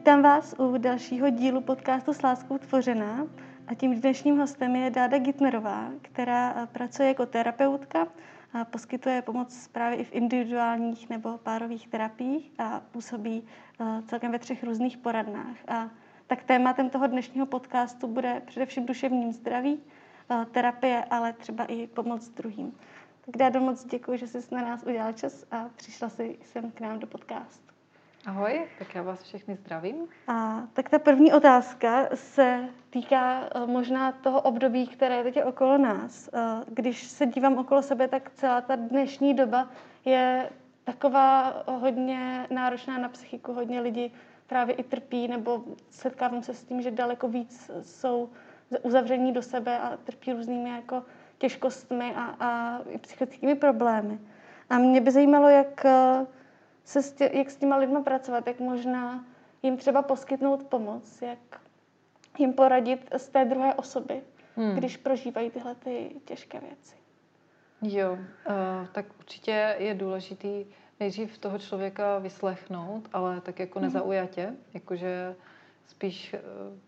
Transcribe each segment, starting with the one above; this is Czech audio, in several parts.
Vítám vás u dalšího dílu podcastu S láskou tvořená a tím dnešním hostem je Dáda Gitnerová, která eh, pracuje jako terapeutka a poskytuje pomoc právě i v individuálních nebo párových terapiích a působí eh, celkem ve třech různých poradnách. A tak tématem toho dnešního podcastu bude především duševním zdraví, eh, terapie, ale třeba i pomoc druhým. Tak Dádo, moc děkuji, že jsi na nás udělal čas a přišla si sem k nám do podcastu. Ahoj, tak já vás všechny zdravím. A tak ta první otázka se týká uh, možná toho období, které je teď okolo nás. Uh, když se dívám okolo sebe, tak celá ta dnešní doba je taková hodně náročná na psychiku. Hodně lidí právě i trpí, nebo setkávám se s tím, že daleko víc jsou uzavření do sebe a trpí různými jako těžkostmi a, a i psychickými problémy. A mě by zajímalo, jak uh, se s tě, jak s těma lidma pracovat, jak možná jim třeba poskytnout pomoc, jak jim poradit z té druhé osoby, hmm. když prožívají tyhle ty těžké věci. Jo, uh, tak určitě je důležitý nejdřív toho člověka vyslechnout, ale tak jako hmm. nezaujatě, jakože spíš uh,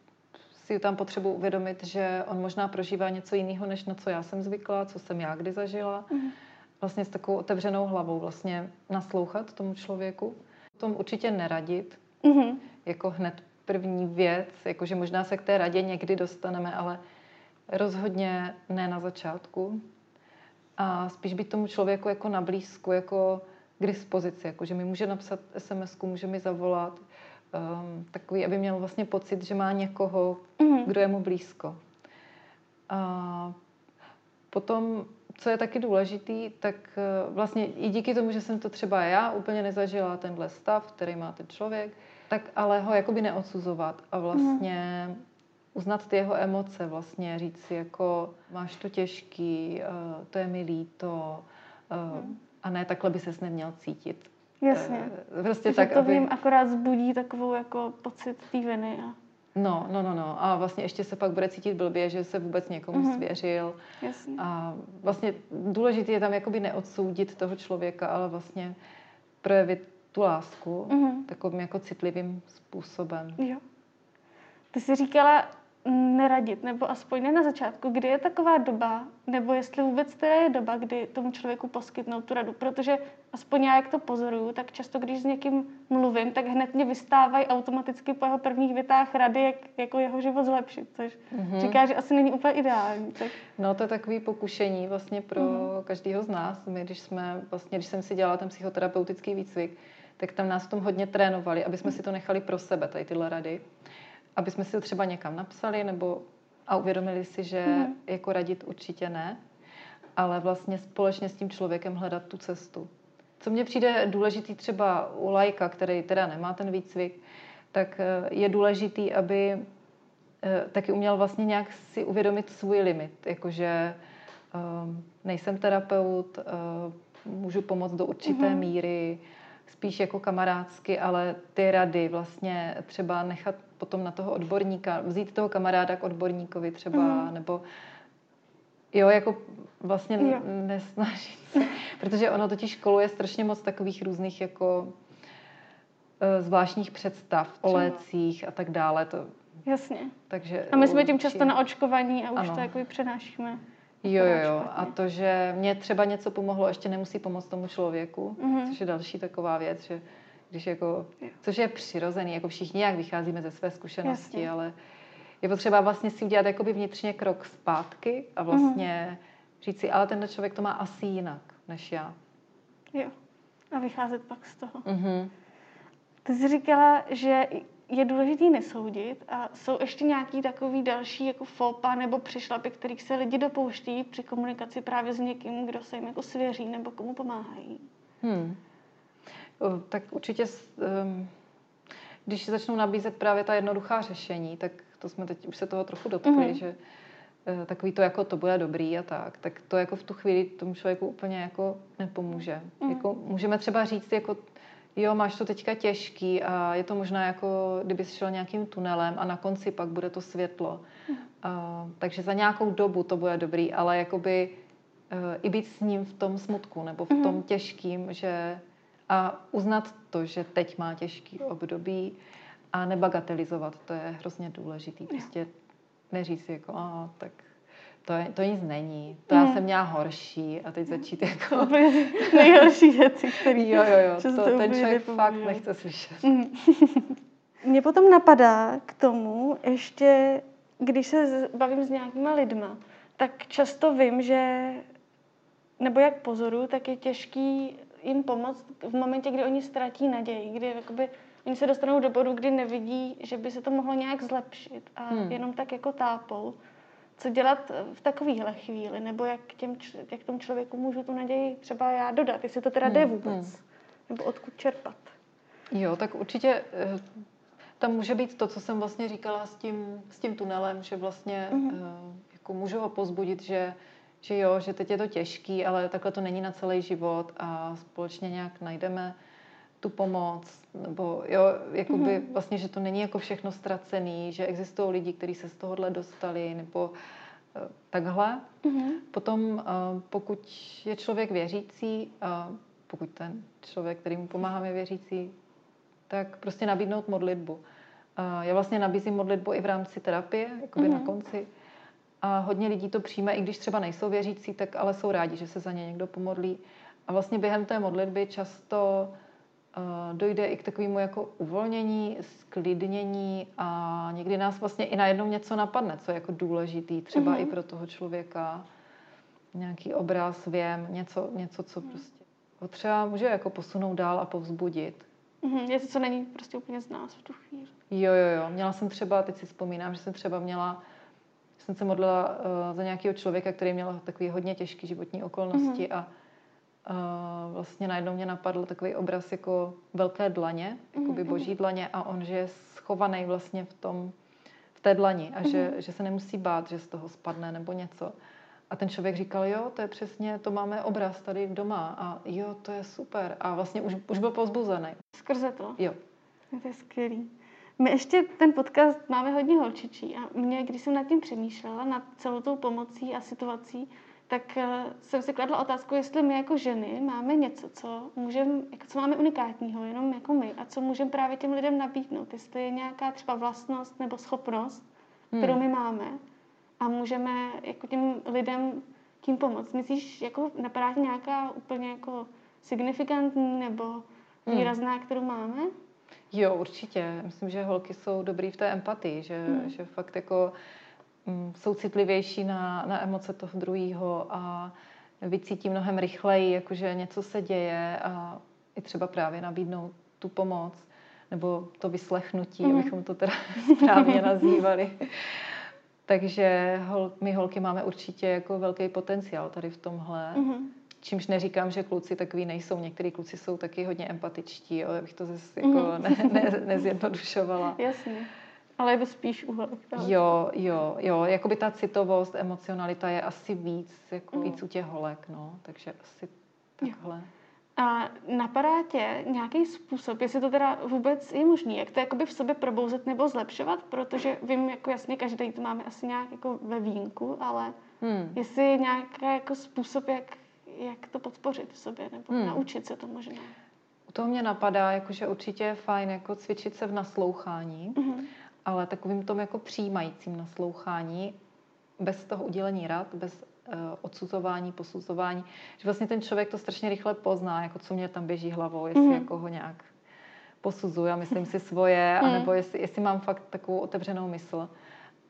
si tam potřebuji uvědomit, že on možná prožívá něco jiného, než na co já jsem zvykla, co jsem já kdy zažila. Hmm vlastně s takovou otevřenou hlavou vlastně naslouchat tomu člověku. Tom určitě neradit, mm-hmm. jako hned první věc, jakože možná se k té radě někdy dostaneme, ale rozhodně ne na začátku. A spíš být tomu člověku jako na blízku, jako k dispozici, jako že mi může napsat sms může mi zavolat, um, takový, aby měl vlastně pocit, že má někoho, mm-hmm. kdo je mu blízko. A potom co je taky důležitý, tak eh, vlastně i díky tomu, že jsem to třeba já úplně nezažila, tenhle stav, který má ten člověk, tak ale ho jakoby neodsuzovat a vlastně mm. uznat ty jeho emoce, vlastně říct si jako máš to těžký, eh, to je mi líto mm. a ne takhle by ses neměl cítit. Jasně. Prostě tak, to aby... v něm akorát zbudí takovou jako pocit té viny a No, no, no, no. A vlastně ještě se pak bude cítit blbě, že se vůbec někomu mm-hmm. svěřil. Jasně. A vlastně důležité je tam jakoby neodsoudit toho člověka, ale vlastně projevit tu lásku mm-hmm. takovým jako citlivým způsobem. Jo. Ty jsi říkala, neradit, nebo aspoň ne na začátku, kdy je taková doba, nebo jestli vůbec teda je doba, kdy tomu člověku poskytnout tu radu, protože aspoň já, jak to pozoruju, tak často, když s někým mluvím, tak hned mě vystávají automaticky po jeho prvních větách rady, jak jako jeho život zlepšit, což mm-hmm. říká, že asi není úplně ideální. Tak... No to je takový pokušení vlastně pro mm-hmm. každého z nás. My, když jsme, vlastně, když jsem si dělala ten psychoterapeutický výcvik, tak tam nás v tom hodně trénovali, aby jsme mm-hmm. si to nechali pro sebe, tady tyhle rady aby jsme si to třeba někam napsali nebo a uvědomili si, že mm. jako radit určitě ne, ale vlastně společně s tím člověkem hledat tu cestu. Co mně přijde důležitý třeba u lajka, který teda nemá ten výcvik, tak eh, je důležitý, aby eh, taky uměl vlastně nějak si uvědomit svůj limit, jakože ehm, nejsem terapeut, eh, můžu pomoct do určité mm-hmm. míry, spíš jako kamarádsky, ale ty rady vlastně třeba nechat potom na toho odborníka, vzít toho kamaráda k odborníkovi třeba, mm. nebo jo, jako vlastně jo. nesnažit se, protože ono totiž školuje strašně moc takových různých jako e, zvláštních představ o lécích a tak dále. To, Jasně. Takže a my jsme tím často na očkovaní a už ano. to jako přenášíme. Jo, jo, jo. A to, že mě třeba něco pomohlo, ještě nemusí pomoct tomu člověku, mm-hmm. což je další taková věc, že když jako, což je přirozený, jako všichni jak vycházíme ze své zkušenosti, Jasně. ale je potřeba vlastně si udělat jakoby vnitřně krok zpátky a vlastně mm-hmm. říct si, ale tenhle člověk to má asi jinak než já. Jo. A vycházet pak z toho. Mm-hmm. Ty jsi říkala, že je důležitý nesoudit a jsou ještě nějaký takový další jako fopa nebo přišlapy, kterých se lidi dopouští při komunikaci právě s někým, kdo se jim jako svěří nebo komu pomáhají? Hmm. Tak určitě, když začnou nabízet právě ta jednoduchá řešení, tak to jsme teď už se toho trochu dotkli, mm-hmm. že e, takový to jako to bude dobrý a tak, tak to jako v tu chvíli tomu člověku úplně jako nepomůže. Mm. Jako můžeme třeba říct, jako jo, máš to teďka těžký a je to možná jako, kdyby šel nějakým tunelem a na konci pak bude to světlo. Mm. A, takže za nějakou dobu to bude dobrý, ale jakoby e, i být s ním v tom smutku nebo v mm. tom těžkým, že a uznat to, že teď má těžký období a nebagatelizovat, to je hrozně důležitý. Prostě neříct si jako, a tak to, je, to nic není, to já mm. jsem měla horší a teď začít jako... nejhorší věci, které... Jo, jo, jo, to, to ten člověk fakt nechce slyšet. Mm. Mě potom napadá k tomu ještě, když se bavím s nějakýma lidma, tak často vím, že, nebo jak pozoru, tak je těžký jim pomoct v momentě, kdy oni ztratí naději, kdy jakoby oni se dostanou do bodu, kdy nevidí, že by se to mohlo nějak zlepšit a hmm. jenom tak jako tápou. Co dělat v takovéhle chvíli, nebo jak, těm, jak tomu člověku můžu tu naději třeba já dodat, jestli to teda hmm. jde vůbec, hmm. nebo odkud čerpat. Jo, tak určitě eh, tam může být to, co jsem vlastně říkala s tím, s tím tunelem, že vlastně mm-hmm. jako můžu ho pozbudit, že, že jo, že teď je to těžký, ale takhle to není na celý život a společně nějak najdeme tu pomoc, nebo jo, jakoby mm-hmm. vlastně, že to není jako všechno ztracený, že existují lidi, kteří se z tohohle dostali, nebo uh, takhle. Mm-hmm. Potom, uh, pokud je člověk věřící, pokud ten člověk, který mu pomáháme, je věřící, tak prostě nabídnout modlitbu. Já vlastně nabízím modlitbu i v rámci terapie, jakoby mm-hmm. na mhm. konci. A hodně lidí to přijme, i když třeba nejsou věřící, tak ale jsou rádi, že se za ně někdo pomodlí. A vlastně během té modlitby často uh, dojde i k takovému jako uvolnění, sklidnění a někdy nás vlastně i najednou něco napadne, co je jako důležitý, třeba mm-hmm. i pro toho člověka. Nějaký obraz, věm, něco, něco co mm. prostě ho třeba může jako posunout dál a povzbudit. Mm-hmm, něco, co není prostě úplně z nás v tu chvíli. Jo, jo, jo. Měla jsem třeba, teď si vzpomínám, že jsem třeba měla, jsem se modlila uh, za nějakého člověka, který měl takový hodně těžký životní okolnosti mm-hmm. a uh, vlastně najednou mě napadl takový obraz jako velké dlaně, jako by mhm, boží mhm. dlaně a on, že je schovaný vlastně v tom, v té dlani a že, mhm. že se nemusí bát, že z toho spadne nebo něco. A ten člověk říkal, jo, to je přesně, to máme obraz tady doma a jo, to je super. A vlastně už, už byl pozbuzený. Skrze to? Jo. To je skvělý. My ještě ten podcast máme hodně holčičí a mě, když jsem nad tím přemýšlela, nad celou tou pomocí a situací, tak uh, jsem si kladla otázku, jestli my jako ženy máme něco, co můžeme, jako co máme unikátního, jenom jako my, a co můžeme právě těm lidem nabídnout. Jestli je nějaká třeba vlastnost nebo schopnost, hmm. kterou my máme a můžeme jako těm lidem tím pomoct. Myslíš, jako napadá nějaká úplně jako signifikantní nebo hmm. výrazná, hmm. kterou máme? Jo, určitě. Myslím, že holky jsou dobrý v té empatii, že, hmm. že fakt jako jsou citlivější na, na emoce toho druhého a vycítí mnohem rychleji, jakože něco se děje a i třeba právě nabídnout tu pomoc nebo to vyslechnutí, mm. abychom to teda správně nazývali. Takže hol, my holky máme určitě jako velký potenciál tady v tomhle. Mm-hmm. Čímž neříkám, že kluci takový nejsou. Některý kluci jsou taky hodně empatičtí, ale bych to zase jako mm-hmm. ne, ne, nezjednodušovala. Jasně. Ale je to spíš úhel. Jo, jo, jo. Jakoby ta citovost, emocionalita je asi víc, jako mm. víc u těch holek, no. Takže asi takhle. Jo. A napadá tě nějaký způsob, jestli to teda vůbec je možný, jak to jakoby v sobě probouzet nebo zlepšovat, protože vím, jako jasně, každý to máme asi nějak jako ve vínku, ale hmm. jestli je nějaký jako způsob, jak, jak to podpořit v sobě, nebo hmm. naučit se to možná. U toho mě napadá, jako, že určitě je fajn jako cvičit se v naslouchání, mm-hmm. Ale takovým tom jako přijímajícím naslouchání, bez toho udělení rad, bez Eh, odsuzování, posuzování, že vlastně ten člověk to strašně rychle pozná, jako co mě tam běží hlavou, jestli mm. jako ho nějak posuzuju a myslím si svoje, mm. anebo jestli, jestli mám fakt takovou otevřenou mysl.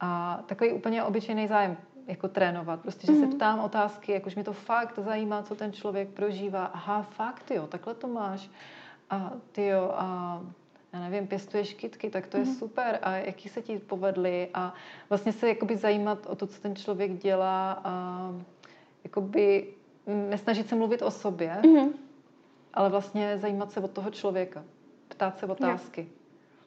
A takový úplně obyčejný zájem jako trénovat. Prostě, že mm. se mhm. ptám otázky, jakož mi to fakt zajímá, co ten člověk prožívá. Aha, fakt, jo, takhle to máš. A ty jo, a já nevím, pěstuješ kytky, tak to je mm. super a jaký se ti povedly a vlastně se jakoby zajímat o to, co ten člověk dělá a jakoby nesnažit se mluvit o sobě, mm. ale vlastně zajímat se o toho člověka, ptát se otázky.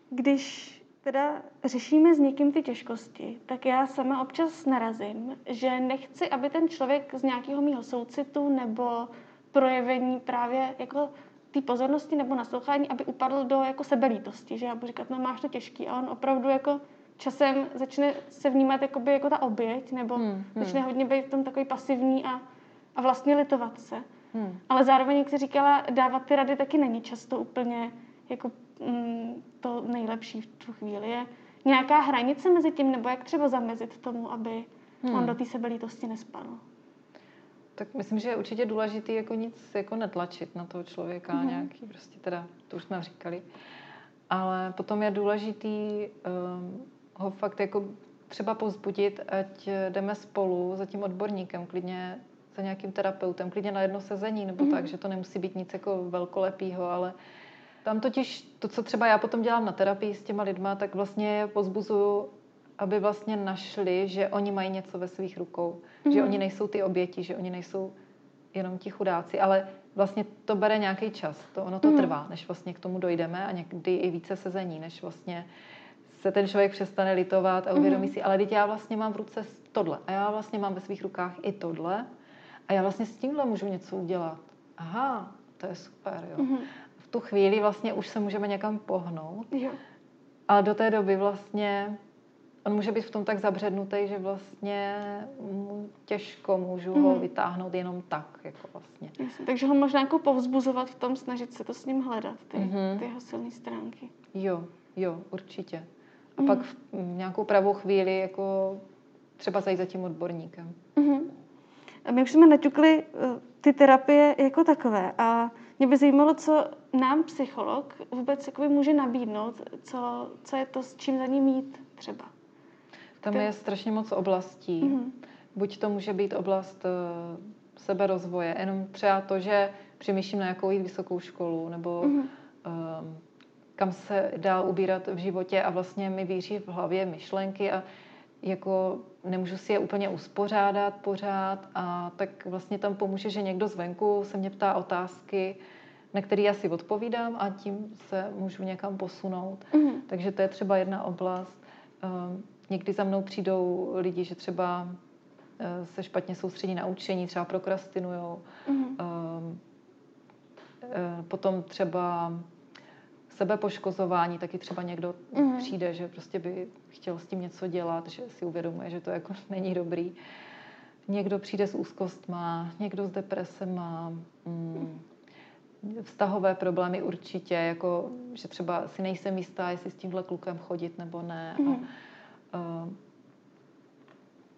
Když teda řešíme s někým ty těžkosti, tak já sama občas narazím, že nechci, aby ten člověk z nějakého mýho soucitu nebo projevení právě jako té pozornosti nebo naslouchání, aby upadl do jako sebelítosti, že já budu říkat, no máš to těžký a on opravdu jako časem začne se vnímat jakoby jako ta oběť nebo hmm, hmm. začne hodně být v tom takový pasivní a, a vlastně litovat se. Hmm. Ale zároveň, jak jsi říkala, dávat ty rady taky není často úplně jako mm, to nejlepší v tu chvíli. Je nějaká hranice mezi tím, nebo jak třeba zamezit tomu, aby hmm. on do té sebelítosti nespadl? Tak myslím, že je určitě důležité jako nic jako netlačit na toho člověka mm-hmm. nějaký, prostě teda, to už jsme říkali. Ale potom je důležitý um, ho fakt jako třeba povzbudit, ať jdeme spolu za tím odborníkem, klidně za nějakým terapeutem, klidně na jedno sezení, nebo mm-hmm. tak, že to nemusí být nic jako velkolepýho, ale tam totiž to, co třeba já potom dělám na terapii s těma lidma, tak vlastně je pozbuzuju, aby vlastně našli, že oni mají něco ve svých rukou, mm-hmm. že oni nejsou ty oběti, že oni nejsou jenom ti chudáci, ale vlastně to bere nějaký čas, to ono to mm-hmm. trvá, než vlastně k tomu dojdeme a někdy i více sezení, než vlastně se ten člověk přestane litovat a uvědomí mm-hmm. si, ale teď já vlastně mám v ruce tohle a já vlastně mám ve svých rukách i tohle a já vlastně s tímhle můžu něco udělat. Aha, to je super, jo. Mm-hmm. V tu chvíli vlastně už se můžeme někam pohnout, jo. ale do té doby vlastně on může být v tom tak zabřednutý, že vlastně mu těžko můžu mm. ho mhm. vytáhnout jenom tak, jako vlastně. Jasně, takže ho možná jako povzbuzovat v tom, snažit se to s ním hledat, ty, mm-hmm. ty jeho silné stránky. Jo, jo, určitě. A mm. pak v nějakou pravou chvíli jako třeba zajít za tím odborníkem. Mm-hmm. A my už jsme naťukli uh, ty terapie jako takové a mě by zajímalo, co nám psycholog vůbec může nabídnout, co, co je to, s čím za ním mít třeba. Tam je strašně moc oblastí. Mm-hmm. Buď to může být oblast uh, seberozvoje, jenom třeba to, že přemýšlím na jakou jít vysokou školu, nebo mm-hmm. uh, kam se dál ubírat v životě a vlastně mi víří v hlavě myšlenky a jako nemůžu si je úplně uspořádat pořád a tak vlastně tam pomůže, že někdo zvenku se mě ptá otázky, na které já si odpovídám a tím se můžu někam posunout. Mm-hmm. Takže to je třeba jedna oblast. Um, Někdy za mnou přijdou lidi, že třeba eh, se špatně soustředí na učení, třeba prokrastinujou. Mm-hmm. Potom třeba sebepoškozování, taky třeba někdo mm-hmm. přijde, že prostě by chtěl s tím něco dělat, že si uvědomuje, že to jako není dobrý. Někdo přijde s úzkostma, někdo s depresema, mm, vztahové problémy určitě, jako že třeba si nejsem jistá, jestli s tímhle klukem chodit nebo ne. Mm-hmm. A uh,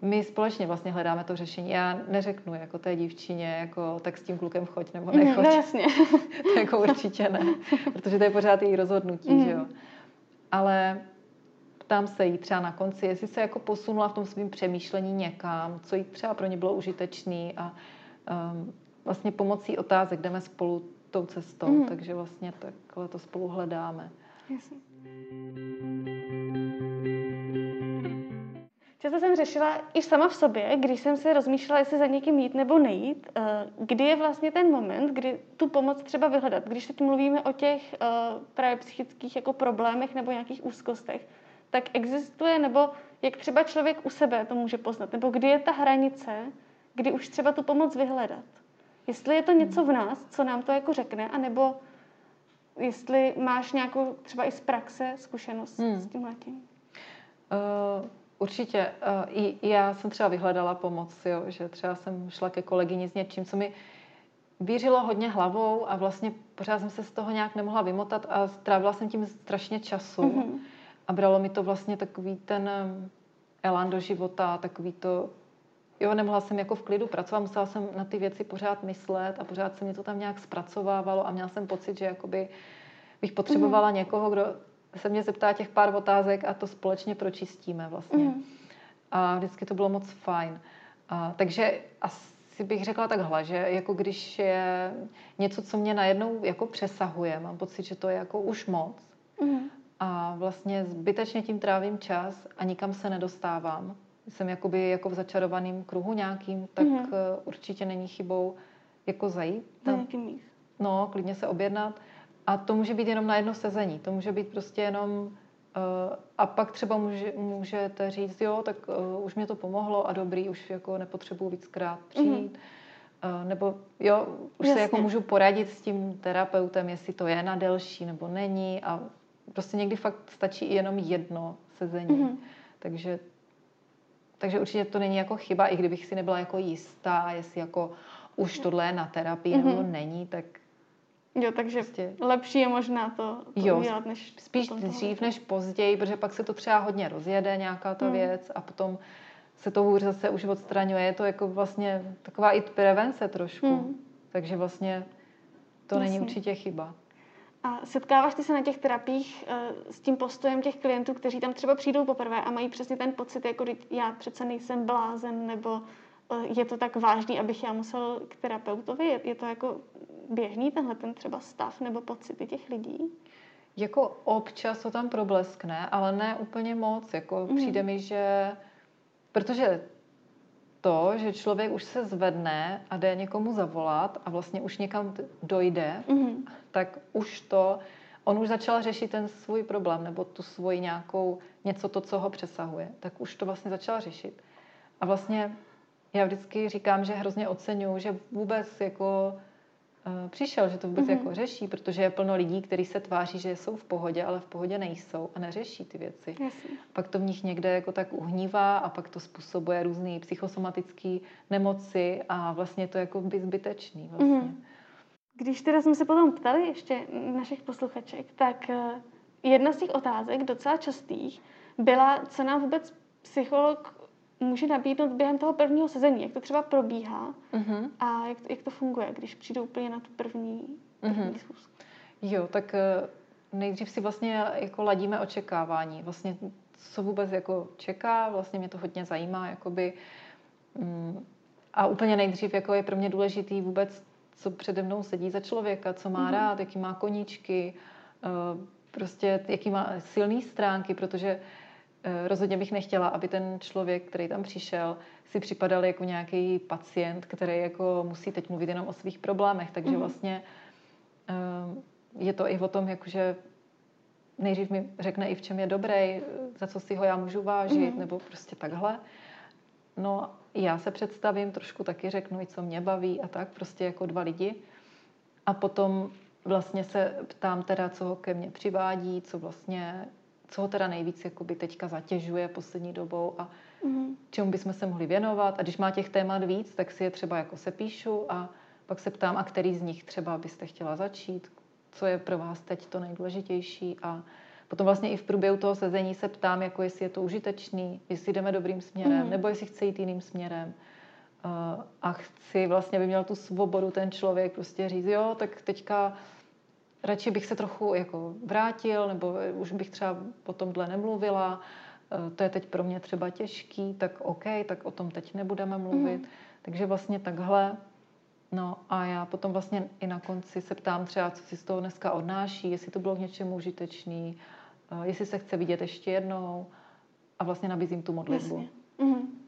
my společně vlastně hledáme to řešení. Já neřeknu jako té dívčině, jako tak s tím klukem choď nebo mhm, nechoď. No jasně. to jako určitě ne, protože to je pořád její rozhodnutí, mm. že jo. Ale ptám se jí třeba na konci, jestli se jako posunula v tom svém přemýšlení někam, co jí třeba pro ně bylo užitečný a um, vlastně pomocí otázek jdeme spolu tou cestou, mm. takže vlastně takhle to spolu hledáme. Jasně. Často jsem řešila i sama v sobě, když jsem se rozmýšlela, jestli za někým jít nebo nejít, eh, kdy je vlastně ten moment, kdy tu pomoc třeba vyhledat. Když teď mluvíme o těch eh, právě psychických jako problémech nebo nějakých úzkostech, tak existuje, nebo jak třeba člověk u sebe to může poznat, nebo kdy je ta hranice, kdy už třeba tu pomoc vyhledat. Jestli je to něco v nás, co nám to jako řekne, anebo jestli máš nějakou třeba i z praxe zkušenost hmm. s tím letím. Uh Určitě. I já jsem třeba vyhledala pomoc, jo, že třeba jsem šla ke kolegyni s něčím, co mi vířilo hodně hlavou a vlastně pořád jsem se z toho nějak nemohla vymotat a strávila jsem tím strašně času. Mm-hmm. A bralo mi to vlastně takový ten um, elán do života, takový to, jo, nemohla jsem jako v klidu pracovat, musela jsem na ty věci pořád myslet a pořád se mě to tam nějak zpracovávalo a měla jsem pocit, že jakoby bych potřebovala mm-hmm. někoho, kdo se mě zeptá těch pár otázek a to společně pročistíme vlastně. Mm. A vždycky to bylo moc fajn. A, takže asi bych řekla takhle, že jako když je něco, co mě najednou jako přesahuje, mám pocit, že to je jako už moc mm. a vlastně zbytečně tím trávím čas a nikam se nedostávám. Jsem jakoby jako v začarovaném kruhu nějakým, tak mm. určitě není chybou jako zajít. Tam, no, klidně se objednat a to může být jenom na jedno sezení. To může být prostě jenom... Uh, a pak třeba může, můžete říct, jo, tak uh, už mě to pomohlo a dobrý, už jako nepotřebuji víckrát přijít. Mm-hmm. Uh, nebo jo, už Jasně. se jako můžu poradit s tím terapeutem, jestli to je na delší nebo není. A prostě někdy fakt stačí i jenom jedno sezení. Mm-hmm. Takže, takže určitě to není jako chyba, i kdybych si nebyla jako jistá, jestli jako už tohle je na terapii mm-hmm. nebo není, tak Jo, takže prostě... lepší je možná to, to jo, udělat, než... Spíš dřív než později, protože pak se to třeba hodně rozjede, nějaká ta hmm. věc a potom se to hůř zase už odstraňuje. Je to jako vlastně taková i prevence trošku. Hmm. Takže vlastně to Jasně. není určitě chyba. A setkáváš ty se na těch terapiích uh, s tím postojem těch klientů, kteří tam třeba přijdou poprvé a mají přesně ten pocit, jako já přece nejsem blázen, nebo uh, je to tak vážný, abych já musel k terapeutovi? Je, je to jako běžný tenhle ten třeba stav nebo pocity těch lidí? Jako občas to tam probleskne, ale ne úplně moc. Jako mm. přijde mi, že protože to, že člověk už se zvedne a jde někomu zavolat a vlastně už někam dojde, mm-hmm. tak už to, on už začal řešit ten svůj problém nebo tu svoji nějakou, něco to, co ho přesahuje, tak už to vlastně začal řešit. A vlastně já vždycky říkám, že hrozně oceňuju, že vůbec jako přišel, že to vůbec mm-hmm. jako řeší, protože je plno lidí, kteří se tváří, že jsou v pohodě, ale v pohodě nejsou a neřeší ty věci. Jasně. Pak to v nich někde jako tak uhnívá a pak to způsobuje různé psychosomatické nemoci a vlastně to jako by zbytečný vlastně. Mm-hmm. Když teda jsme se potom ptali ještě našich posluchaček, tak eh, jedna z těch otázek, docela častých, byla, co nám vůbec psycholog může nabídnout během toho prvního sezení, jak to třeba probíhá uh-huh. a jak to, jak to funguje, když přijde úplně na tu první, první uh-huh. schůzku. Jo, tak eh, nejdřív si vlastně jako ladíme očekávání. Vlastně co vůbec jako čeká, vlastně mě to hodně zajímá, jakoby, mm, a úplně nejdřív jako je pro mě důležitý vůbec, co přede mnou sedí za člověka, co má uh-huh. rád, jaký má koníčky, eh, prostě jaký má silné stránky, protože rozhodně bych nechtěla, aby ten člověk, který tam přišel, si připadal jako nějaký pacient, který jako musí teď mluvit jenom o svých problémech. Takže mm-hmm. vlastně eh, je to i o tom, jakože nejdřív mi řekne i v čem je dobrý, za co si ho já můžu vážit, mm-hmm. nebo prostě takhle. No já se představím, trošku taky řeknu co mě baví a tak, prostě jako dva lidi. A potom vlastně se ptám teda, co ho ke mně přivádí, co vlastně co ho teda nejvíc jakoby teďka zatěžuje poslední dobou a mm. čemu bychom se mohli věnovat. A když má těch témat víc, tak si je třeba jako sepíšu a pak se ptám, a který z nich třeba byste chtěla začít, co je pro vás teď to nejdůležitější a potom vlastně i v průběhu toho sezení se ptám, jako jestli je to užitečný, jestli jdeme dobrým směrem, mm. nebo jestli chce jít jiným směrem. Uh, a chci vlastně, aby měl tu svobodu ten člověk prostě říct, jo, tak teďka radši bych se trochu jako vrátil, nebo už bych třeba o tomhle nemluvila, eh, to je teď pro mě třeba těžký, tak OK, tak o tom teď nebudeme mluvit. Mm. Takže vlastně takhle. No a já potom vlastně i na konci se ptám třeba, co si z toho dneska odnáší, jestli to bylo k něčemu užitečný, eh, jestli se chce vidět ještě jednou a vlastně nabízím tu modlitbu. Jasně. Mm.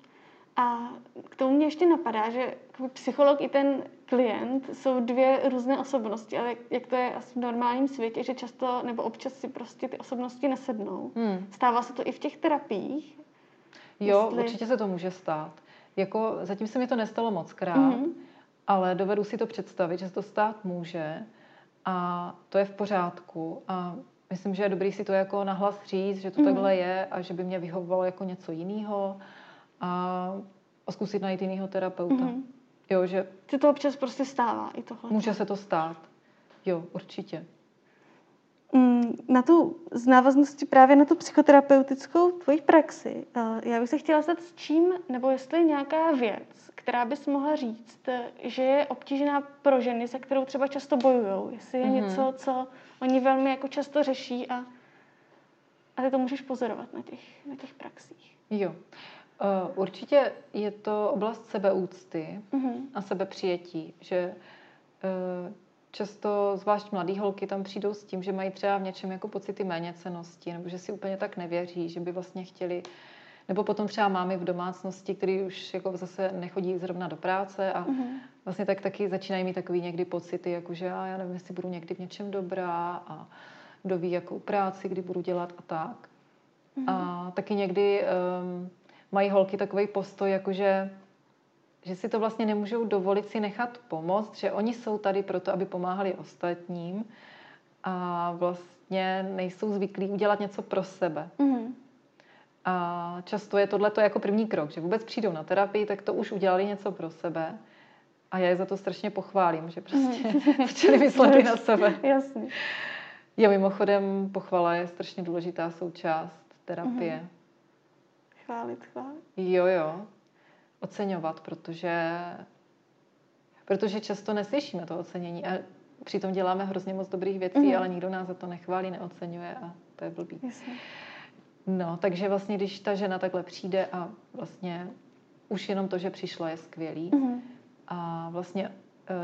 A k tomu mě ještě napadá, že psycholog i ten klient jsou dvě různé osobnosti, ale jak to je asi v normálním světě, že často nebo občas si prostě ty osobnosti nesednou. Hmm. Stává se to i v těch terapiích? Jo, Jestli... určitě se to může stát. Jako, zatím se mi to nestalo moc krát, mm-hmm. ale dovedu si to představit, že se to stát může a to je v pořádku. A myslím, že je dobrý si to jako nahlas říct, že to mm-hmm. takhle je a že by mě vyhovovalo jako něco jiného a, zkusit najít jiného terapeuta. Mm-hmm. Jo, že... Se to občas prostě stává i tohle. Může se to stát. Jo, určitě. Mm, na tu z návaznosti právě na tu psychoterapeutickou tvoji praxi, eh, já bych se chtěla zeptat s čím, nebo jestli je nějaká věc, která bys mohla říct, že je obtížná pro ženy, se kterou třeba často bojují. Jestli je mm-hmm. něco, co oni velmi jako často řeší a, a ty to můžeš pozorovat na těch, na těch praxích. Jo. Uh, určitě je to oblast sebeúcty uh-huh. a sebepřijetí, že uh, často, zvlášť mladý holky, tam přijdou s tím, že mají třeba v něčem jako pocity méněcenosti, nebo že si úplně tak nevěří, že by vlastně chtěli nebo potom třeba mámy v domácnosti, který už jako zase nechodí zrovna do práce a uh-huh. vlastně tak taky začínají mít takový někdy pocity, jako že já nevím, jestli budu někdy v něčem dobrá a kdo ví, jakou práci, kdy budu dělat a tak. Uh-huh. A taky někdy um, mají holky takový postoj, jakože že si to vlastně nemůžou dovolit si nechat pomoct, že oni jsou tady proto, aby pomáhali ostatním a vlastně nejsou zvyklí udělat něco pro sebe. Mm-hmm. A často je tohle jako první krok, že vůbec přijdou na terapii, tak to už udělali něco pro sebe. A já je za to strašně pochválím, že prostě začali myslet na sebe. Jasně. Jo, mimochodem pochvala je strašně důležitá součást terapie. Mhm. Chválit, chválit. Jo, jo. Oceňovat, protože, protože často neslyšíme to ocenění a přitom děláme hrozně moc dobrých věcí, Mhm. ale nikdo nás za to nechválí, neocenňuje a to je blbý. Jasně. No, takže vlastně, když ta žena takhle přijde a vlastně už jenom to, že přišla, je skvělý. Mhm. A vlastně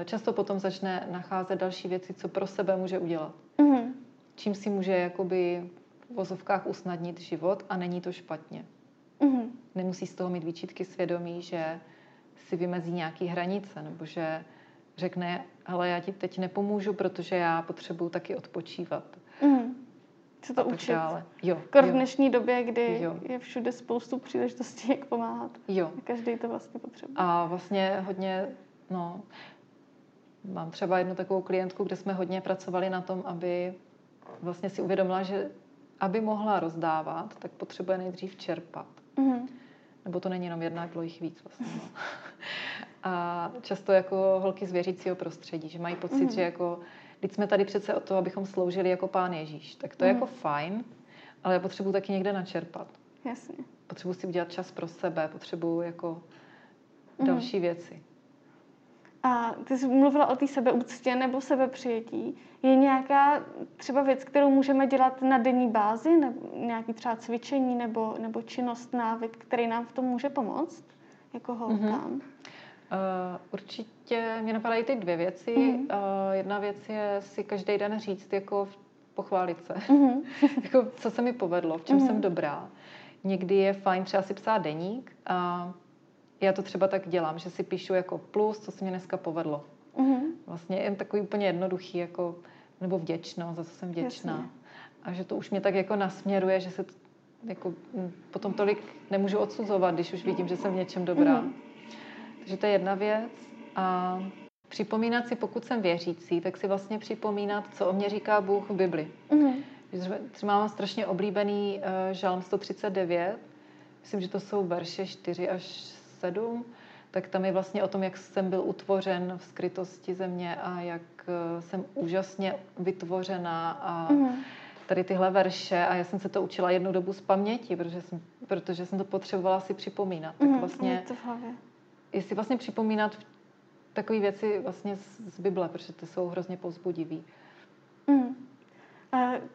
eh, často potom začne nacházet další věci, co pro sebe může udělat. Mhm. Čím si může jakoby v vozovkách usnadnit život a není to špatně. Mhm. Nemusí z toho mít výčitky svědomí, že si vymezí nějaký hranice, nebo že řekne, ale já ti teď nepomůžu, protože já potřebuji taky odpočívat. Mhm. Co a to učit? dále. Jo, Kor v jo, dnešní době, kdy Jo. je všude spoustu příležitostí, jak pomáhat. jo. Každý to vlastně potřebuje. A vlastně hodně, no, mám třeba jednu takovou klientku, kde jsme hodně pracovali na tom, aby vlastně si uvědomila, že aby mohla rozdávat, tak potřebuje nejdřív čerpat. Mhm. Nebo to není jenom jedna, bylo jich víc vlastně. No. A často jako holky z věřícího prostředí, že mají pocit, Mhm. že jako, teď jsme tady přece o to, abychom sloužili jako pán Ježíš. Tak to je Mhm. jako fajn, ale já potřebuji taky někde načerpat. Jasně. Potřebuji si udělat čas pro sebe, potřebuji jako Mhm. další věci. A ty jsi mluvila o té sebeúctě nebo sebepřijetí. Je nějaká třeba věc, kterou můžeme dělat na denní bázi, nebo nějaký třeba cvičení nebo, nebo činnost, návyk, který nám v tom může pomoct, jako holkám? Uh, určitě mě napadají ty dvě věci. Mhm. Uh, jedna věc je si každý den říct, jako pochválit se. Mhm. jako, co se mi povedlo, v čem Mhm. jsem dobrá. Někdy je fajn třeba si psát deník a já to třeba tak dělám, že si píšu jako plus, co se mi dneska povedlo. Mhm. Vlastně jen takový úplně jednoduchý, jako, nebo vděčnost, za co jsem vděčná. Jasně. A že to už mě tak jako nasměruje, že se jako, potom tolik nemůžu odsuzovat, když už vidím, že jsem v něčem dobrá. Mhm. Takže to je jedna věc. A připomínat si, pokud jsem věřící, tak si vlastně připomínat, co o mě říká Bůh v Bibli. Mhm. Třeba- Třeba mám strašně oblíbený uh, žalm 139, myslím, že to jsou verše 4 až 7, tak tam je vlastně o tom, jak jsem byl utvořen v skrytosti země a jak uh, jsem úžasně vytvořená a Mhm. tady tyhle verše a já jsem se to učila jednu dobu z paměti, protože jsem, protože jsem to potřebovala si připomínat. Tak Mhm. vlastně, Je to v hlavě. je si vlastně připomínat takové věci vlastně z, z Bible, protože ty jsou hrozně povzbudivý. Mhm.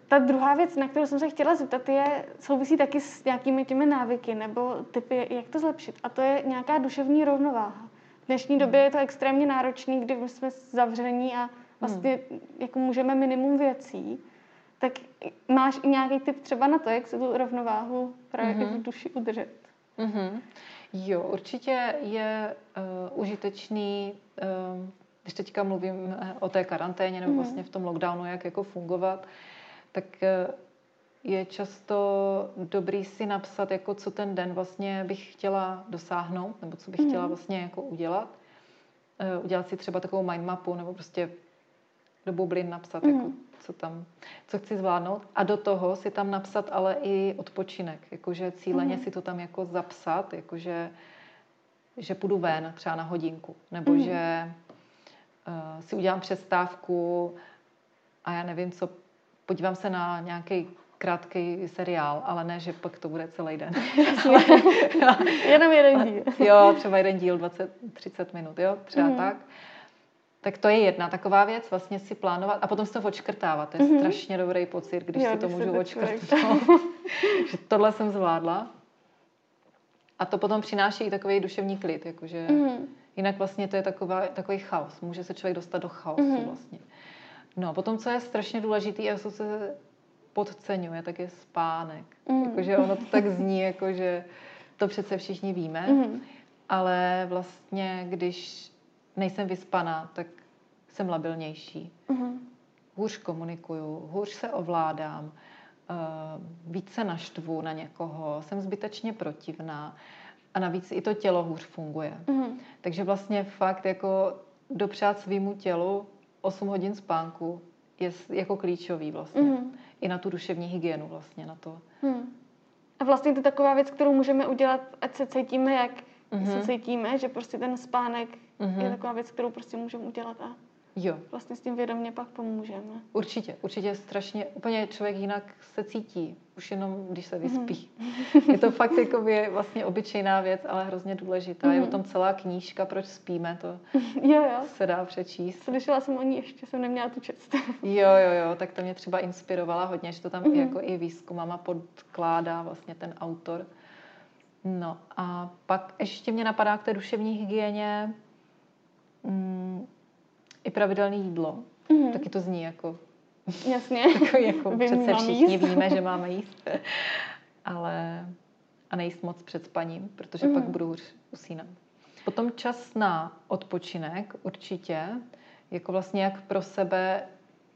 Ta druhá věc, na kterou jsem se chtěla zeptat, je, souvisí taky s nějakými těmi návyky nebo typy, jak to zlepšit. A to je nějaká duševní rovnováha. V dnešní době je to extrémně náročný, kdy jsme zavření a vlastně jako můžeme minimum věcí. Tak máš i nějaký tip třeba na to, jak se tu rovnováhu právě i v duši udržet? Mm-hmm. Jo, určitě je uh, užitečný, uh, když teďka mluvím eh, o té karanténě nebo Mhm. vlastně v tom lockdownu, jak jako fungovat, tak uh, je často dobrý si napsat, jako co ten den vlastně bych chtěla dosáhnout, nebo co bych chtěla Mhm. vlastně jako udělat. Uh, udělat si třeba takovou mind mapu, nebo prostě do bublin napsat, Mhm. jako co tam, co chci zvládnout. A do toho si tam napsat ale i odpočinek, jakože cíleně Mhm. si to tam jako zapsat, jakože že půjdu ven třeba na hodinku, nebo Mhm. že uh, si udělám přestávku a já nevím co, podívám se na nějaký krátký seriál, ale ne, že pak to bude celý den. Jenom jeden díl. jo, třeba jeden díl 20-30 minut, jo, třeba Mhm. mm. tak. Tak to je jedna taková věc, vlastně si plánovat a potom si to odškrtávat. To je Mhm. strašně dobrý pocit, když Jo, si to když se můžu odškrtnout. že tohle jsem zvládla. A to potom přináší i takový duševní klid, jakože Mhm. jinak vlastně to je taková, takový chaos. Může se člověk dostat do chaosu Mhm. vlastně. No a potom, co je strašně důležitý a co se podceňuje, tak je spánek. Mhm. Jakože ono to tak zní, jakože to přece všichni víme, Mhm. ale vlastně, když nejsem vyspaná, tak jsem labilnější. Mhm. Hůř komunikuju, hůř se ovládám, eh, víc se naštvu na někoho, jsem zbytečně protivná a navíc i to tělo hůř funguje. Mhm. Takže vlastně fakt jako dopřát svýmu tělu 8 hodin spánku je jako klíčový vlastně. Mhm. I na tu duševní hygienu vlastně, na to. Hmm. A vlastně to je taková věc, kterou můžeme udělat, ať se cítíme jak mm-hmm. se Mhm. cítíme, že prostě ten spánek Mhm. je taková věc, kterou prostě můžeme udělat a Jo, vlastně s tím vědomě pak pomůžeme. určitě. Určitě strašně, úplně člověk jinak se cítí, už jenom když se vyspí. Mhm. Je to fakt jako vlastně obyčejná věc, ale hrozně důležitá. Je o Mhm. tom celá knížka, proč spíme, to Jo, jo. se dá přečíst. Slyšela jsem o ní, ještě jsem neměla tu čest. Jo, jo, jo, tak to mě třeba inspirovala hodně, že to tam Mhm. mm-hmm. jako i výzkumama podkládá vlastně ten autor. No a pak ještě mě napadá k té duševní hygieně mm, i pravidelné jídlo. Mhm. Taky to zní jako, Jasně. takový jako Vím, přece všichni jíst. víme, že máme jíst. Ale a nejíst moc před spaním, protože Mhm. pak budu hůř usínat. Potom čas na odpočinek určitě, jako vlastně jak pro sebe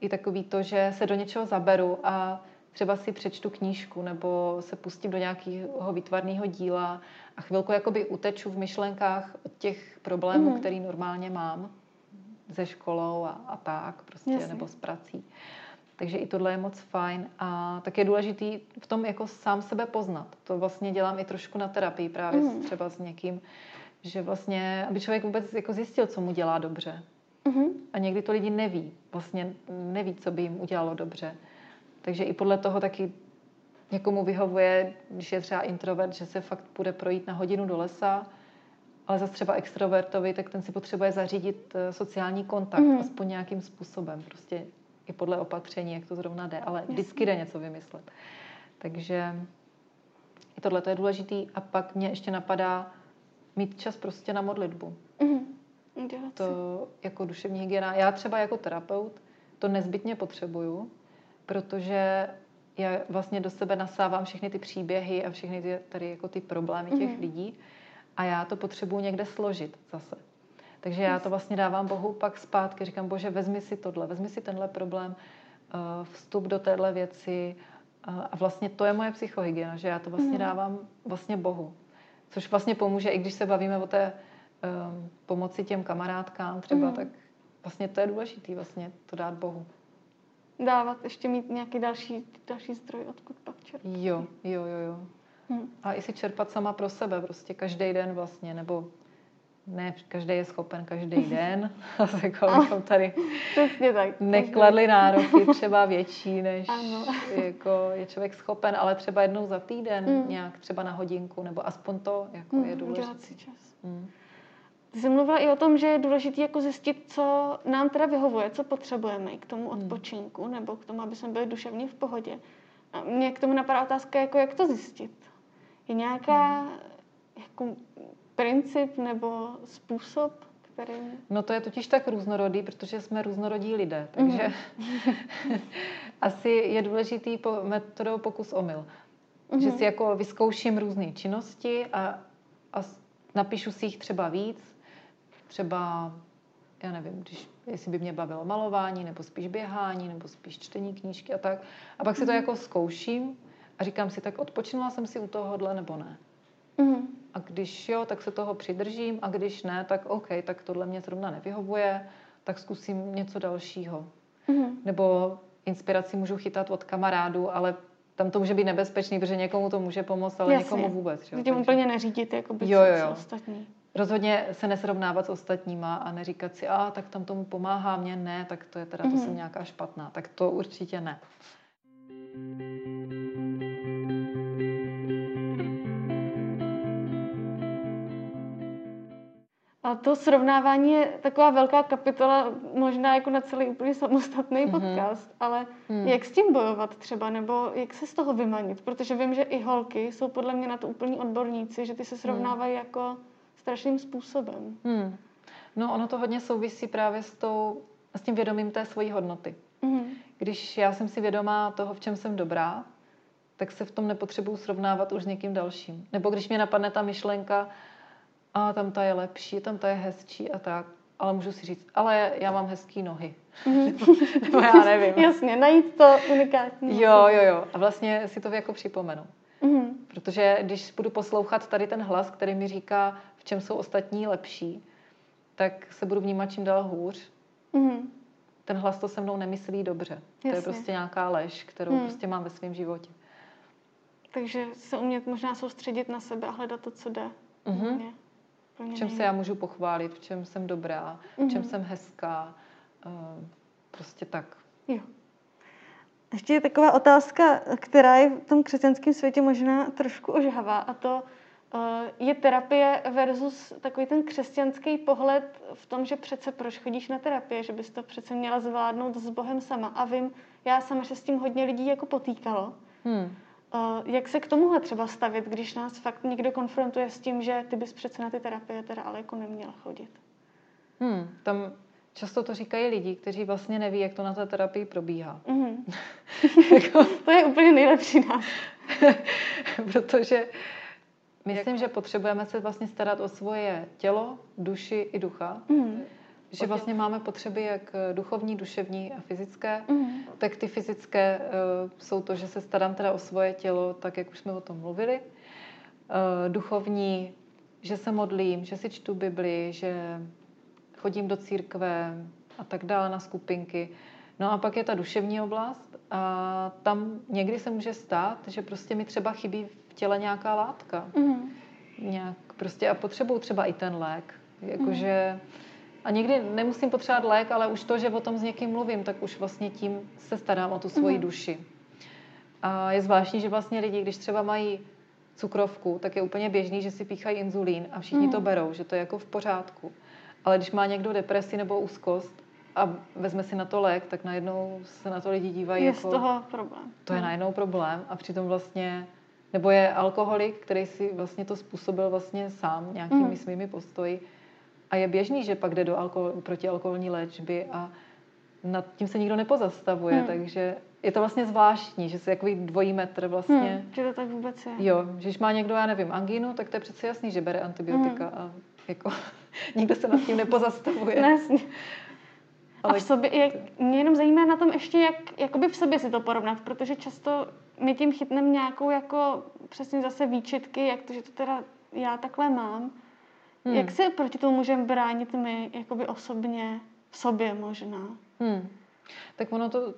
i takový to, že se do něčeho zaberu a třeba si přečtu knížku nebo se pustím do nějakého výtvarného díla a chvilku jakoby uteču v myšlenkách od těch problémů, Mhm. který normálně mám se školou a, a tak prostě, Jasně. nebo s prací. Takže i tohle je moc fajn a tak je důležitý v tom jako sám sebe poznat. To vlastně dělám i trošku na terapii právě Mhm. s, třeba s někým, že vlastně, aby člověk vůbec jako zjistil, co mu dělá dobře. Mhm. A někdy to lidi neví, vlastně neví, co by jim udělalo dobře. Takže i podle toho taky někomu vyhovuje, když je třeba introvert, že se fakt bude projít na hodinu do lesa, ale zase třeba extrovertovi, tak ten si potřebuje zařídit eh, sociální kontakt, Mhm. aspoň nějakým způsobem, prostě i podle opatření, jak to zrovna jde, ale vždycky jde něco vymyslet. Takže i tohle to je důležitý. A pak mě ještě napadá mít čas prostě na modlitbu. Dělat si. To jako duševní hygiena. Já třeba jako terapeut to nezbytně potřebuju, protože já vlastně do sebe nasávám všechny ty příběhy a všechny ty, tady jako ty problémy těch Mhm. lidí a já to potřebuju někde složit zase. Takže já to vlastně dávám Bohu pak zpátky. Říkám, bože, vezmi si tohle, vezmi si tenhle problém, eh, vstup do téhle věci. eh, A vlastně to je moje psychohygiena, že já to vlastně Mhm. dávám vlastně Bohu. Což vlastně pomůže, i když se bavíme o té um, pomoci těm kamarádkám třeba, Mhm. tak vlastně to je důležité vlastně to dát Bohu. Dávat, ještě mít nějaký další, další zdroj, odkud pak čerpat. Jo, jo, jo, jo. Mhm. A i si čerpat sama pro sebe, prostě každý den vlastně, nebo ne, každý je schopen každý den, jako abychom tady Přesně tak. nekladli nároky třeba větší, než Ano. jako je člověk schopen, ale třeba jednou za týden, Mm. nějak třeba na hodinku, nebo aspoň to jako Mhm, je Udělat důležité. si čas. Mm. Ty jsi mluvila i o tom, že je důležité jako zjistit, co nám teda vyhovuje, co potřebujeme k tomu Hmm. odpočinku nebo k tomu, aby jsme byli duševně v pohodě. A mě k tomu napadá otázka, jako jak to zjistit. Je nějaká Hmm. jako princip nebo způsob, který... No to je totiž tak různorodý, protože jsme různorodí lidé, takže asi je důležitý po metodou pokus omyl. Že Mhm. si jako vyzkouším různé činnosti a, a napíšu si jich třeba víc. Třeba, já nevím, když, jestli by mě bavilo malování, nebo spíš běhání, nebo spíš čtení knížky a tak. A pak si to Mhm. jako zkouším a říkám si, tak odpočinula jsem si u tohohle nebo ne. Mhm. A když jo, tak se toho přidržím a když ne, tak OK, tak tohle mě zrovna nevyhovuje, tak zkusím něco dalšího. Mhm. Nebo inspiraci můžu chytat od kamarádů, ale tam to může být nebezpečný, protože někomu to může pomoct, ale Jasně. někomu vůbec. Že? Že tím úplně neřídit, jako by Jo, jo, jo. ostatní. Rozhodně se nesrovnávat s ostatníma a neříkat si, a tak tam tomu pomáhá, mě ne, tak to je teda, to Mhm. jsem nějaká špatná. Tak to určitě ne. A to srovnávání je taková velká kapitola, možná jako na celý úplně samostatný Mhm. podcast, ale Hmm. jak s tím bojovat třeba, nebo jak se z toho vymanit? Protože vím, že i holky jsou podle mě na to úplní odborníci, že ty se srovnávají jako strašným způsobem. Hmm. No ono to hodně souvisí právě s, tou, s tím vědomím té svojí hodnoty. Mhm. Když já jsem si vědomá toho, v čem jsem dobrá, tak se v tom nepotřebuju srovnávat už s někým dalším. Nebo když mě napadne ta myšlenka, a tam ta je lepší, tam ta je hezčí a tak, ale můžu si říct, ale já mám hezký nohy. Mhm. Nebo já nevím. Jasně, najít to unikátní. Jo, jo, jo. A vlastně si to jako připomenu. Mhm. Protože když budu poslouchat tady ten hlas, který mi říká, v čem jsou ostatní lepší, tak se budu vnímat čím dál hůř. Mhm. Ten hlas to se mnou nemyslí dobře. To je Jasně. prostě nějaká lež, kterou Hmm. prostě mám ve svém životě. Takže se umět možná soustředit na sebe a hledat to, co jde. Mhm. Hlavně. V čem se já můžu pochválit, v čem jsem dobrá, v čem jsem hezká. Uh, prostě tak. Jo. Ještě je taková otázka, která je v tom křesťanském světě možná trošku ožhavá a to eh, je terapie versus takový ten křesťanský pohled v tom, že přece proč chodíš na terapie, že bys to přece měla zvládnout s Bohem sama. A vím, já sama se s tím hodně lidí jako potýkalo. Hmm. Jak se k tomuhle třeba stavit, když nás fakt někdo konfrontuje s tím, že ty bys přece na ty terapie teda ale jako neměla chodit? Hmm, tam Často to říkají lidi, kteří vlastně neví, jak to na té terapii probíhá. Mm-hmm. jako... to je úplně nejlepší nás. Protože myslím, že potřebujeme se vlastně starat o svoje tělo, duši i ducha. Mm-hmm. Že vlastně máme potřeby jak duchovní, duševní a fyzické. Mm-hmm. Tak ty fyzické uh, jsou to, že se starám teda o svoje tělo, tak jak už jsme o tom mluvili. Uh, duchovní, že se modlím, že si čtu Bibli, že chodím do církve a tak dále na skupinky. No a pak je ta duševní oblast a tam někdy se může stát, že prostě mi třeba chybí v těle nějaká látka. Mm. Nějak prostě a potřebuju třeba i ten lék. Jakože, mm. A někdy nemusím potřebovat lék, ale už to, že o tom s někým mluvím, tak už vlastně tím se starám o tu svoji mm. duši. A je zvláštní, že vlastně lidi, když třeba mají cukrovku, tak je úplně běžný, že si píchají inzulín a všichni mm. to berou, že to je jako v pořádku. Ale když má někdo depresi nebo úzkost a vezme si na to lék, tak najednou se na to lidi dívají je jako... z toho problém. To je najednou problém a přitom vlastně... Nebo je alkoholik, který si vlastně to způsobil vlastně sám nějakými mm. svými postoji. A je běžný, že pak jde do alkohol, protialkoholní léčby a nad tím se nikdo nepozastavuje, mm. takže je to vlastně zvláštní, že se takový dvojí metr vlastně... Hmm, že to tak vůbec je. Jo, že když má někdo, já nevím, angínu, tak to je přece jasný, že bere antibiotika hmm. a jako nikdo se nad tím nepozastavuje. Jasně. Ale... A v sobě, jak, mě jenom zajímá na tom ještě, jak jakoby v sobě si to porovnat, protože často my tím chytneme nějakou jako přesně zase výčitky, jak to, že to teda já takhle mám. Hmm. Jak se proti tomu můžeme bránit my jakoby osobně v sobě možná? Hmm. Tak ono to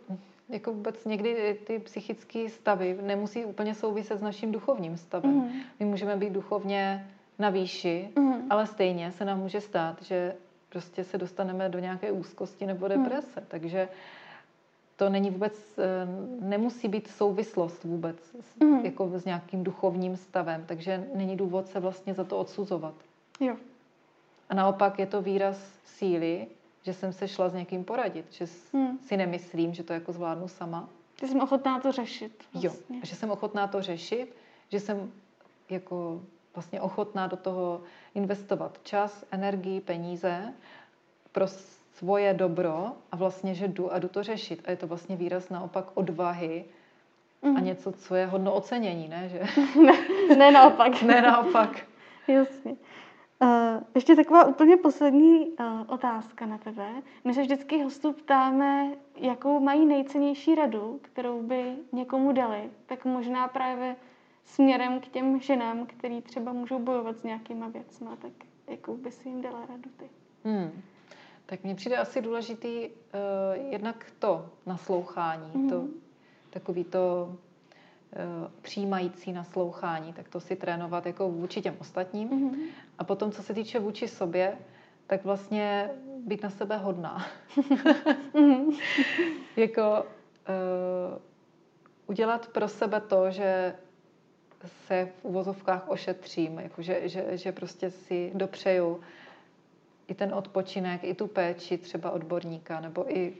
jako vůbec někdy ty psychické stavy nemusí úplně souviset s naším duchovním stavem. Mm. My můžeme být duchovně na výši, mm. ale stejně se nám může stát, že prostě se dostaneme do nějaké úzkosti nebo mhm. deprese. Mm. Takže to není vůbec, eh, nemusí být souvislost vůbec mm. jako s nějakým duchovním stavem, takže není důvod se vlastně za to odsuzovat. Jo. A naopak je to výraz síly, že jsem se šla s někým poradit, že hmm. si nemyslím, že to jako zvládnu sama. Že jsem ochotná to řešit. Vlastně. Jo, že jsem ochotná to řešit, že jsem jako vlastně ochotná do toho investovat čas, energii, peníze pro svoje dobro a vlastně, že jdu a jdu to řešit. A je to vlastně výraz naopak odvahy mm. a mhm. něco, co je hodno ocenění, ne? Že... ne, ne naopak. ne naopak. Jasně. Uh, ještě taková úplně poslední uh, otázka na tebe. My se vždycky hostů ptáme, jakou mají nejcennější radu, kterou by někomu dali. Tak možná právě směrem k těm ženám, který třeba můžou bojovat s nějakýma věcmi, tak jakou by si jim dala radu ty? Hmm. Tak mně přijde asi důležitý uh, jednak to naslouchání, mm-hmm. to takový to přijímající naslouchání, tak to si trénovat jako vůči těm ostatním. Mm-hmm. A potom, co se týče vůči sobě, tak vlastně být na sebe hodná. mm-hmm. jako uh, udělat pro sebe to, že se v uvozovkách ošetřím, jako že, že, že prostě si dopřeju i ten odpočinek, i tu péči třeba odborníka, nebo i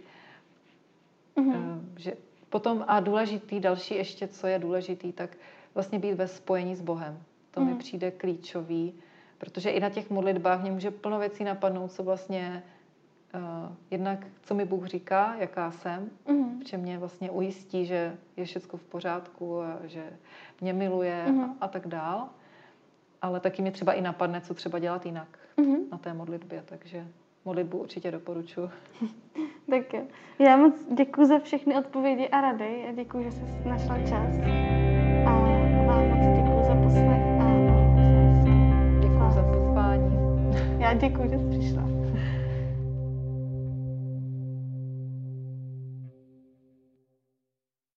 mm-hmm. že potom a důležitý, další ještě, co je důležitý, tak vlastně být ve spojení s Bohem. To mm-hmm. mi mhm. přijde klíčový, protože i na těch modlitbách mě může plno věcí napadnout, co vlastně uh, jednak, co mi Bůh říká, jaká jsem, mm-hmm. v čem mě vlastně ujistí, že je všechno v pořádku a že mě miluje mm-hmm. a, a tak dál. Ale taky mě třeba i napadne, co třeba dělat jinak mm-hmm. na té modlitbě, takže modlitbu určitě doporučuji. tak jo. Já moc děkuji za všechny odpovědi a rady a děkuji, že jsi našla čas. A vám moc děkuji za poslech a Děkuji za pozvání. Já děkuji, že jsi přišla.